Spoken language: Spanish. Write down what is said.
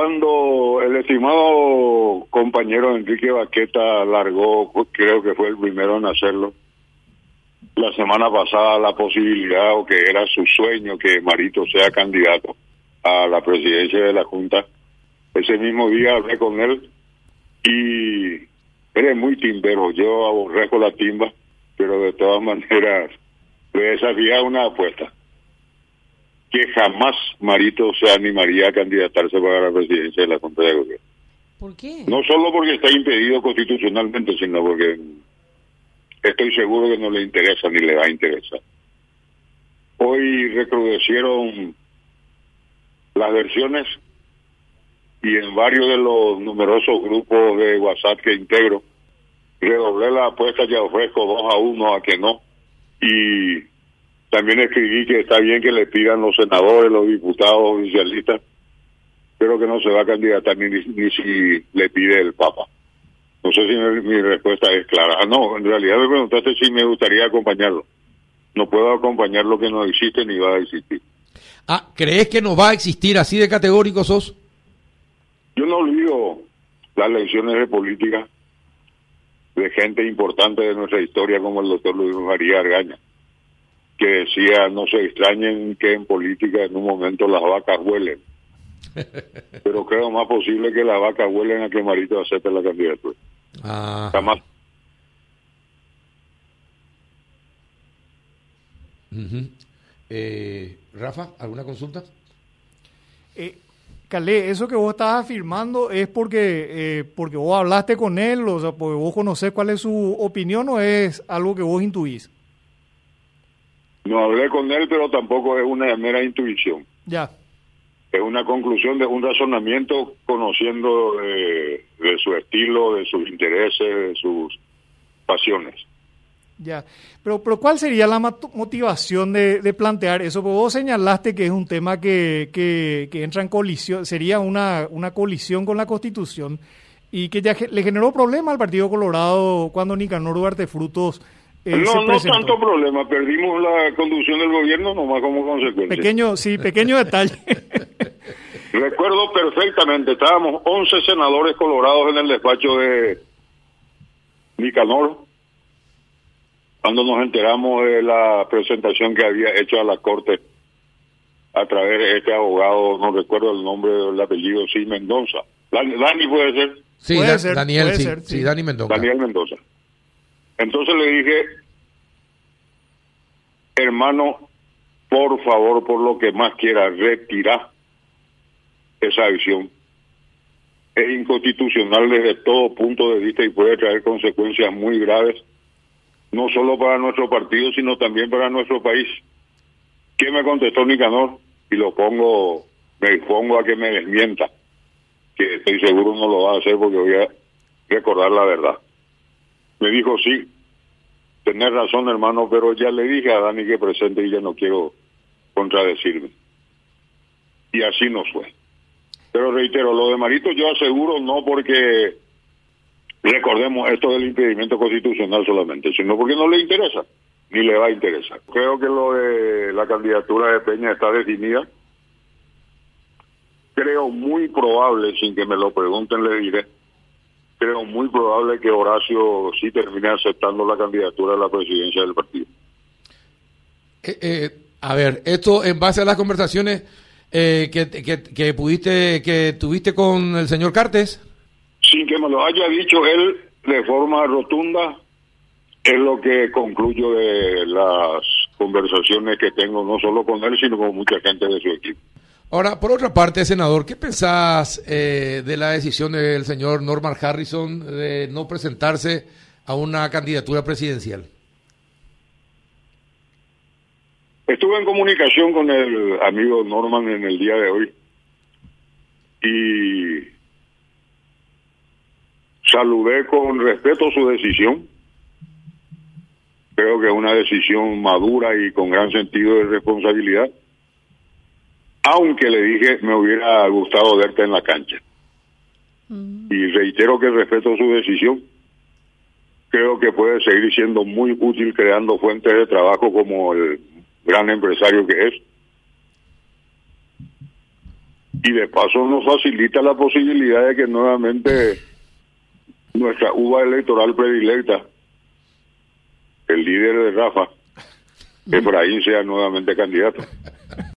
Cuando el estimado compañero Enrique Baqueta largó, creo que fue el primero en hacerlo, la semana pasada la posibilidad o que era su sueño que Marito sea candidato a la presidencia de la Junta. Ese mismo día hablé con él y eres muy timbero, yo aborrezco la timba, pero de todas maneras le desafía una apuesta que jamás Marito se animaría a candidatarse para la presidencia de la Junta de Gobierno. ¿Por qué? No solo porque está impedido constitucionalmente, sino porque estoy seguro que no le interesa ni le va a interesar. Hoy recrudecieron las versiones y en varios de los numerosos grupos de WhatsApp que integro, redoblé la apuesta y ofrezco dos a uno a que no. Y también escribí que está bien que le pidan los senadores, los diputados oficialistas, pero que no se va a candidatar ni, ni si le pide el Papa. No sé si mi, respuesta es clara. Ah, no, en realidad me preguntaste si me gustaría acompañarlo. No puedo acompañar lo que no existe ni va a existir. Ah, ¿crees que no va a existir así de categórico sos? Yo no olvido las lecciones de política de gente importante de nuestra historia como el doctor Luis María Argaña, que decía, no se extrañen que en política en un momento las vacas huelen. Pero creo más posible que las vacas huelen a que Marito acepte la candidatura. Ah. Jamás. Eh, Rafa, ¿alguna consulta? Eh, Calé, eso que vos estás afirmando es porque, eh, porque vos hablaste con él, o sea, porque vos conocés cuál es su opinión o es algo que vos intuís. No hablé con él, pero tampoco es una mera intuición. Ya, Es una conclusión de un razonamiento conociendo de, de su estilo, de sus intereses, de sus pasiones. ya. Pero, pero ¿cuál sería la motivación de, de plantear eso? Porque vos señalaste que es un tema que, que, que entra en colisión, sería una, una colisión con la Constitución y que ya le generó problema al Partido Colorado cuando Nicanor Duarte Frutos eh, no, no tanto problema. Perdimos la conducción del gobierno nomás como consecuencia. Pequeño, sí, pequeño detalle. Recuerdo perfectamente, estábamos 11 senadores colorados en el despacho de Nicanor cuando nos enteramos de la presentación que había hecho a la Corte a través de este abogado, no recuerdo el nombre del apellido, sí, Mendoza. Dani, Dani puede ser, Sí, Puede Da- ser, Daniel, puede sí, ser, sí, sí. Dani Mendoza. Daniel Mendoza. Entonces le dije, hermano, por favor, por lo que más quiera, retira esa visión. Es inconstitucional desde todo punto de vista y puede traer consecuencias muy graves, no solo para nuestro partido, sino también para nuestro país. ¿Qué me contestó Nicanor? Y lo pongo, me expongo a que me desmienta, que estoy seguro no lo va a hacer porque voy a recordar la verdad. Me dijo, sí, tenés razón hermano, pero ya le dije a Dani que presente y ya no quiero contradecirme. Y así nos fue. Pero reitero, lo de Marito yo aseguro no porque recordemos esto del impedimento constitucional solamente, sino porque no le interesa, ni le va a interesar. Creo que lo de la candidatura de Peña está definida. Creo muy probable, sin que me lo pregunten, le diré, creo muy probable que Horacio sí termine aceptando la candidatura a la presidencia del partido. Eh, eh, a ver, esto en base a las conversaciones eh, que, que, que pudiste, que tuviste con el señor Cartes. Sin que me lo haya dicho él de forma rotunda, es lo que concluyo de las conversaciones que tengo, no solo con él, sino con mucha gente de su equipo. Ahora, por otra parte, senador, ¿qué pensás eh, de la decisión del señor Norman Harrison de no presentarse a una candidatura presidencial? Estuve en comunicación con el amigo Norman en el día de hoy y saludé con respeto su decisión. Creo que es una decisión madura y con gran sentido de responsabilidad. Aunque le dije, me hubiera gustado verte en la cancha. Y reitero que respeto su decisión. Creo que puede seguir siendo muy útil creando fuentes de trabajo como el gran empresario que es. y de paso nos facilita la posibilidad de que nuevamente nuestra uva electoral predilecta, el líder de Rafa, Efraín sea nuevamente candidato.